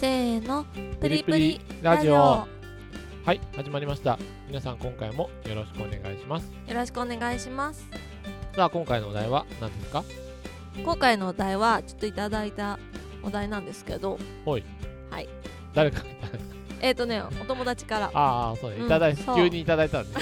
せーのプリププリリラジオ。はい始まりました。皆さん今回もよろしくお願いします。よろしくお願いします。さあ今回のお題は何ですか？今回のお題はちょっといただいたお題なんですけど。誰かえっ、ー、とねお友達から。ああそうね。うんいただい急にいただいたんで。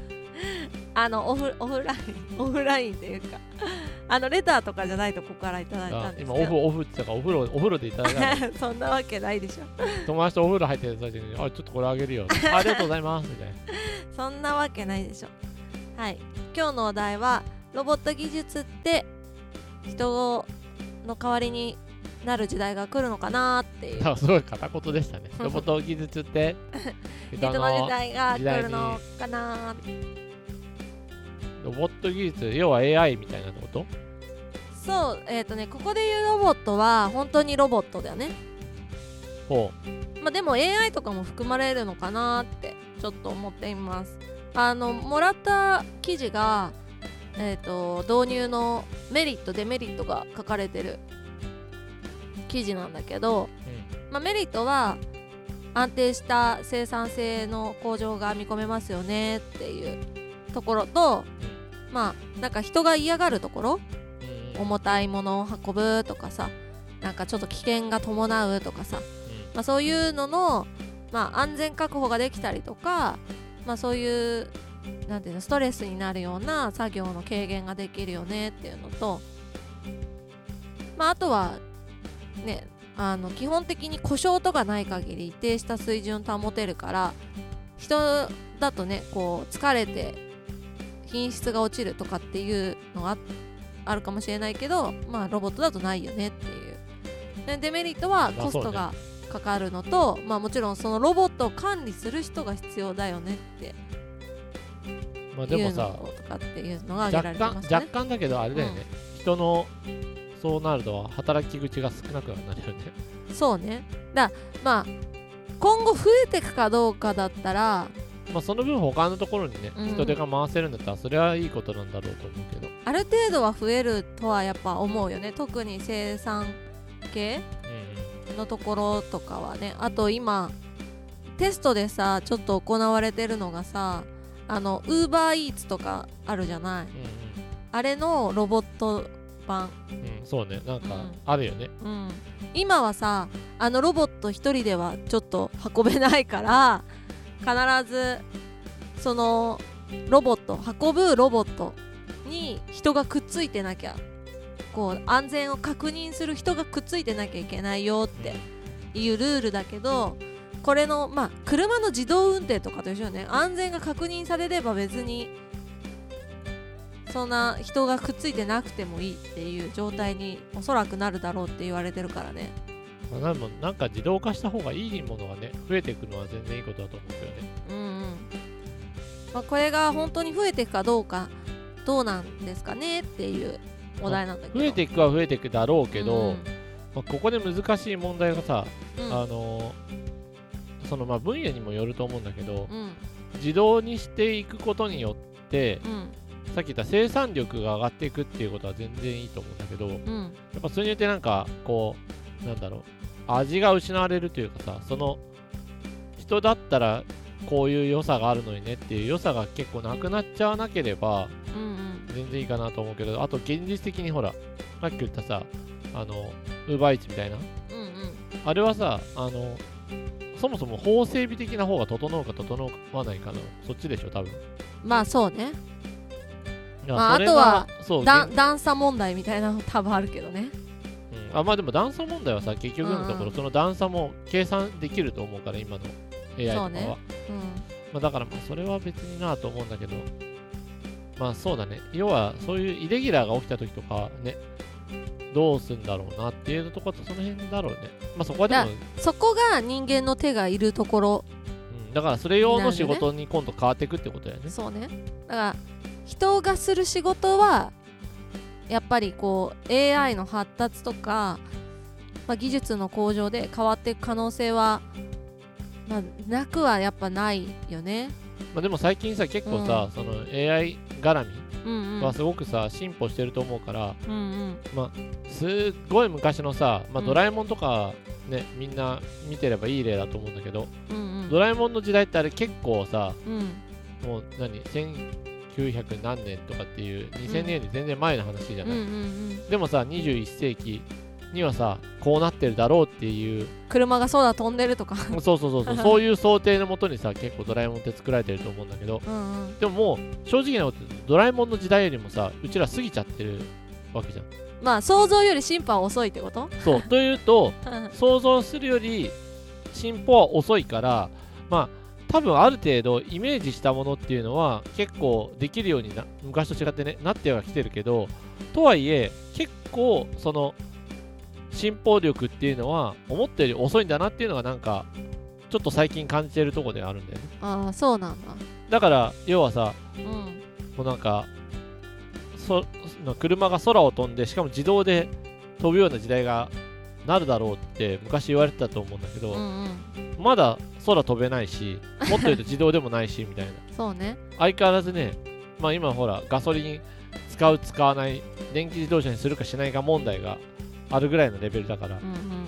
あのオフオフラインオフラインっていうかあのレターとかじゃないとここからいただいたあんですけど今オフオフって言ったからお風呂お風呂でいただいたの そんなわけないでしょ。友達とお風呂入ってる最中にあちょっとこれあげるよ。あ ありがとうございますみたいな。そんなわけないでしょ。はい。今日のお題はロボット技術って人の代わりになる時代が来るのかなっていう。あすごい片言でしたね。ロボット技術って人の時代が来るのかなロボット技術要は AI みたいなこと？そうえっ、とねここで言うロボットは本当にロボットだよね。ほまあでも AI とかも含まれるのかなってちょっと思っています。あのもらった記事がえっ、と導入のメリットデメリットが書かれてる記事なんだけど、まあ、メリットは安定した生産性の向上が見込めますよねっていうところと、まあなんか人が嫌がるところう、うん重たいものを運ぶとかさなんかちょっと危険が伴うとかさ、まあ、そういうのの、まあ、安全確保ができたりとか、まあ、そういうなんていうのストレスになるような作業の軽減ができるよねっていうのと、まあ、あとはねあの基本的に故障とかない限り一定した水準保てるから人だとねこう疲れて品質が落ちるとかっていうのがああるかもしれないけどまあロボットだとないよねっていう。でデメリットはまあコストがかかるのと、まあもちろんそのロボットを管理する人が必要だよねって。まあでもさとかっていうのが挙げら若干れてますね。若干だけどあれだよね、人のそうなると働き口が少なくはなるよね。そうね。だまあ今後増えていくかどうかだったらまあその分他のところにね、うん。人手が回せるんだったらそれはいいことなんだろうと思うけど、ある程度は増えるとはやっぱ思うよね。特に生産系うんのところとかはね。あと今テストでさちょっと行われてるのがさあのウーバーイーツとかあるじゃない？あれのロボット版、うんうんうん、そうね。なんかうん。あるよね、うん、今はさあのロボット一人ではちょっと運べないから必ずそのロボット運ぶロボットに人がくっついてなきゃこう安全を確認する人がくっついてなきゃいけないよっていうルールだけどこれのまあ車の自動運転とかと一緒よね。安全が確認されれば別にそんな人がくっついてなくてもいいっていう状態におそらくなるだろうって言われてるからね。まあ、でもなんか自動化した方がいいものがね増えていくのは全然いいことだと思うけどね。うんうん。まあ、これが本当に増えていくかどうかどうなんですかねっていうお題なんだけど。増えていくは増えていくだろうけど、うんまあ、ここで難しい問題がさ、うん。あのそのまあ分野にもよると思うんだけどうん。自動にしていくことによってうん。さっき言った生産力が上がっていくっていうことは全然いいと思うんだけどやうん。っぱそれによってなんかこうなんだろう。味が失われるというかさその人だったらこういう良さがあるのにねっていう良さが結構なくなっちゃわなければ全然いいかなと思うけどあと現実的にほらさっき言ったさあのウーバーイーツみたいな。うんうん。あれはさあのそもそも法整備的な方が整うか整わないかのそっちでしょ多分。まあそうね。まああとは段差問題みたいなの多分あるけどね。うんあまあでも段差問題はさ結局のところその段差も計算できると思うから今の AI とかは、ね。うん。まあ、だからまあそれは別になと思うんだけどまあそうだね。要はそういうイレギュラーが起きた時とかねどうすんだろうなっていうところとその辺だろうね。まあそこはでも、だそこが人間の手がいるところ。うん、だからそれ用の仕事に今度変わっていくってことだよね。そうね。だから人がする仕事はやっぱりこう AI の発達とか、まあ、技術の向上で変わっていく可能性は、まあ、なくはやっぱないよね。まあ、でも最近さ結構さ、その AI 絡うんうん。みはすごくさ進歩してると思うから、うんうん。すっごい昔のさ、まあ、うん。ドラえもんとかねみんな見てればいい例だと思うんだけど、うんうん。ドラえもんの時代ってあれ結構さうん。もう何1900何年とかっていう2000年より全然前の話じゃうんうない、んうん。でもさ21世紀にはさこうなってるだろうっていう。車が空飛んでるとか。そうそうそうそう。そういう想定のもとにさ結構ドラえもんって作られてると思うんだけど。うんうん。でももう正直なことドラえもんの時代よりもさうちら過ぎちゃってるわけじゃん。まあ想像より進歩は遅いってこと？そう。というと 想像するより進歩は遅いからまあ多分ある程度イメージしたものっていうのは結構できるようにな昔と違ってねなってはきてるけどとはいえ結構その進歩力っていうのは思ったより遅いんだなっていうのがなんかちょっと最近感じてるところであるんだよね。ああそうなんだ。だから要はさうん。もうなんかその車が空を飛んでしかも自動で飛ぶような時代がなるだろうって昔言われてたと思うんだけど、うんうん。まだ空飛べないし もっと言うと自動でもないしみたいな。そうね。相変わらずねまあ今ほらガソリン使う使わない電気自動車にするかしないか問題があるぐらいのレベルだから。うんうん。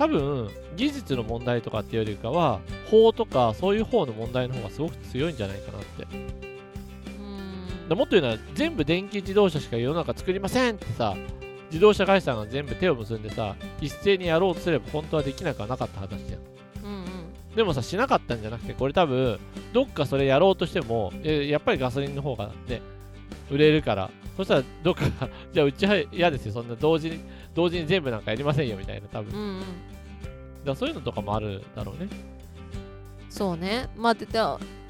多分技術の問題とかっていうよりかは法とかそういう方の問題の方がすごく強いんじゃないかなって。うん。だもっと言うのは全部電気自動車しか世の中作りませんってさ自動車会社が全部手を結んでさ一斉にやろうとすれば本当はできなくはなかった話じゃん。でもさしなかったんじゃなくてこれ多分どっかそれやろうとしてもえやっぱりガソリンの方がね売れるから。そしたらどっかが じゃあうちは嫌ですよ。そんな同時に同時に全部なんかやりませんよみたいな多分。うんうん。らそういうのとかもあるだろうね。そうね。まあでで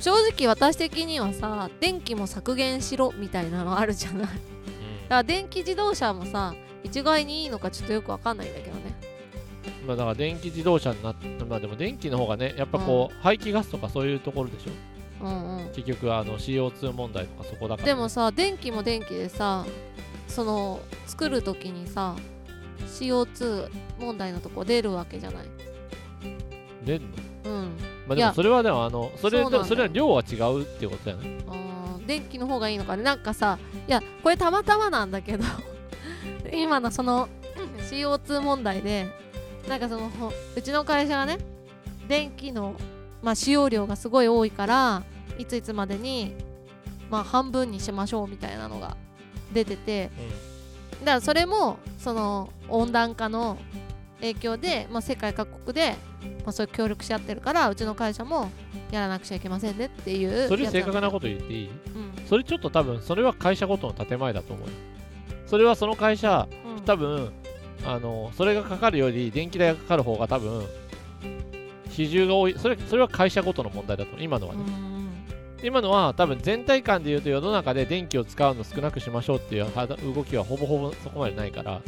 正直私的にはさ電気も削減しろみたいなのあるじゃない。だから電気自動車もさ一概にいいのかちょっとよくわかんないんだけどね。まあだから電気自動車になってまあでも電気の方がねやっぱこう、排気ガスとかそういうところでしょ。うんうん。結局あの CO2 問題とかそこだから。ね、でもさ電気も電気でさその作る時にさ CO2 問題のとこ出るわけじゃない。出んの？うん。まあでもそれはでもあのそれそそれは量は違うっていうことだよね。電気の方がいいのかね。なんかさいやこれたまたまなんだけど今のそのうん CO2 問題でなんかそのほうちの会社がね電気の、まあ、使用量がすごい多いからいついつまでに、まあ、半分にしましょうみたいなのが出ててだからそれもその温暖化の影響で、まあ、世界各国で、まあ、そういう協力し合ってるからうちの会社もやらなくちゃいけませんねっていうそれ正確なこと言っていいうんそれちょっと多分それは会社ごとの建前だと思うよそれはその会社うん。多分あのそれがかかるより電気代がかかる方が多分比重が多い。それそれは会社ごとの問題だと今のはね、うん今のは多分全体感で言うと世の中で電気を使うの少なくしましょうっていうは動きはほぼほぼそこまでないから。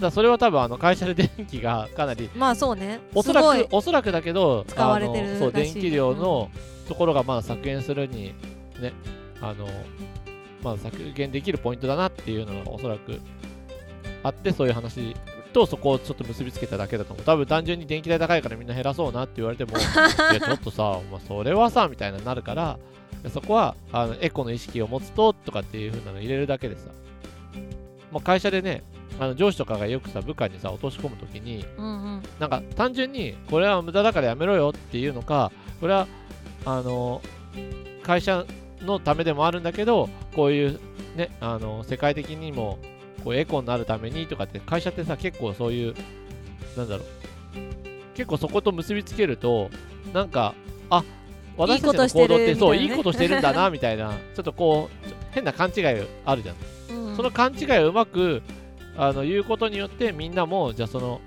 だそれは多分あの会社で電気がかなりまあそうね。おそらくおそらくだけど使われてるそう電気量のところがまあ削減するにねあのまあ削減できるポイントだなっていうのがおそらくあってそういう話とそこをちょっと結びつけただけだと思う。多分単純に電気代高いからみんな減らそうなって言われても いやちょっとさ、まあ、それはさみたいななるからそこはあのエコの意識を持つととかっていう風なの入れるだけでさ、まあ、会社でねあの上司とかがよくさ部下にさ落とし込むときにうんうん。なんか単純にこれは無駄だからやめろよっていうのかこれはあの会社のためでもあるんだけどこういうねあの世界的にもこうエコになるためにとかって会社ってさ結構そういうなんだろう。結構そこと結びつけるとなんかあ私たちの行動ってそういいことしてるんだなみたいなちょっとこう変な勘違いあるじゃん。うん。その勘違いをうまくあの言うことによってみんなもじゃあその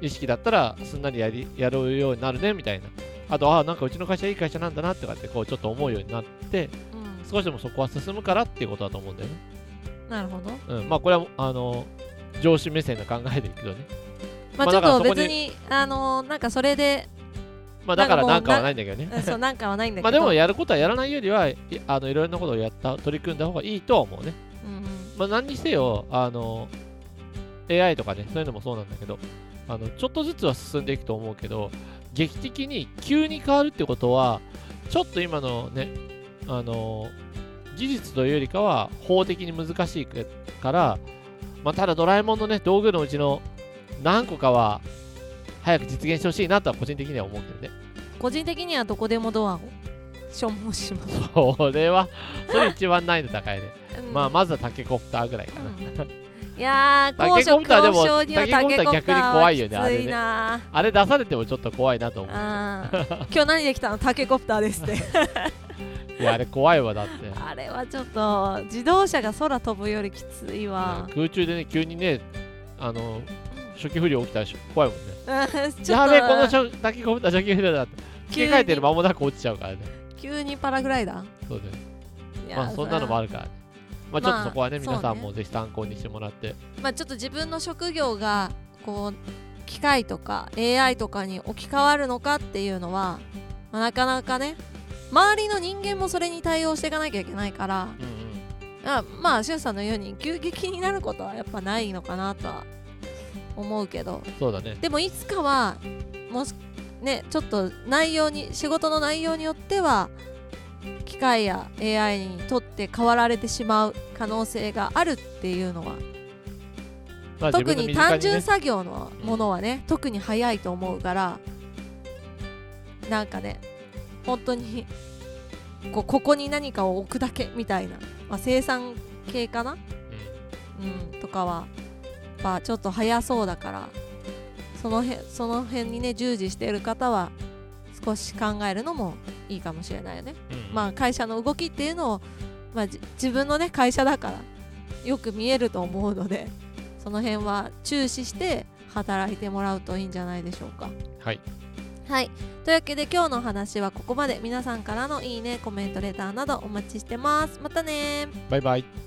意識だったらすんなりやりやるようになるねみたいな。あとあなんかうちの会社いい会社なんだなとかってこうちょっと思うようになってうん少しでもそこは進むからっていうことだと思うんだよね。なるほど。うん。まあこれはあの上司目線の考えでいくとね。まあまあちょっと別にあのーなんかそれでまあだからなんんかはないんだけどね。うんそうなんかはないんだけど。まあでもやることはやらないよりはいあのいろいろなことをやった取り組んだ方がいいとは思うね。うんうん。まあ、何にせよ、あの、AI とかね、そういうのもそうなんだけど、あの、ちょっとずつは進んでいくと思うけど、劇的に急に変わるってことは、ちょっと今のね、あの、技術というよりかは法的に難しいから、まあ、ただドラえもんのね、道具のうちの何個かは早く実現してほしいなとは個人的には思うけどね。個人的にはどこでもドアを消耗します、それはそれ一番難易度高いね、うん。まあまずはタケコプターぐらいかな、うん。いやータ高所恐怖症にはタケコプター逆に怖いよねあれね。あれ出されてもちょっと怖いなと思う。今日何で来たの？タケコプターですっていやあれ怖いわだって。あれはちょっと自動車が空飛ぶよりきついわ。空中でね急にねあの初期不良起きたらし怖いもんね。やっべえこのと初タケコプター初期不良だって。付け替えてる間もなく落ちちゃうからね。急にパラグライダー？そうだよ。いやまあそんなのもあるるからね。まあちょっとそこはね、まあ皆さんもぜひ参考にしてもらって、まあちょっと自分の職業がこう機械とか AI とかに置き換わるのかっていうのは、まあなかなかね周りの人間もそれに対応していかなきゃいけないからうんうん。あまあしゅんさんのように急激になることはやっぱないのかなとは思うけど。そうだね。でもいつかはもしねちょっと内容に仕事の内容によっては機械や AI にとって変わられてしまう可能性があるっていうのはまあ特に単純ね作業のものはね、特に早いと思うからなんかね本当にこうここに何かを置くだけみたいな、まあ、生産系かな、うん、とかはちょっと早そうだからその辺その辺にね従事している方は少し考えるのもいいかもしれないよね。うんうん。まあ会社の動きっていうのを、まあ、じ自分のね会社だからよく見えると思うのでその辺は注視して働いてもらうといいんじゃないでしょうか。はいはい。というわけで今日のお話はここまで。皆さんからのいいねコメントレターなどお待ちしてます。またねバイバイ。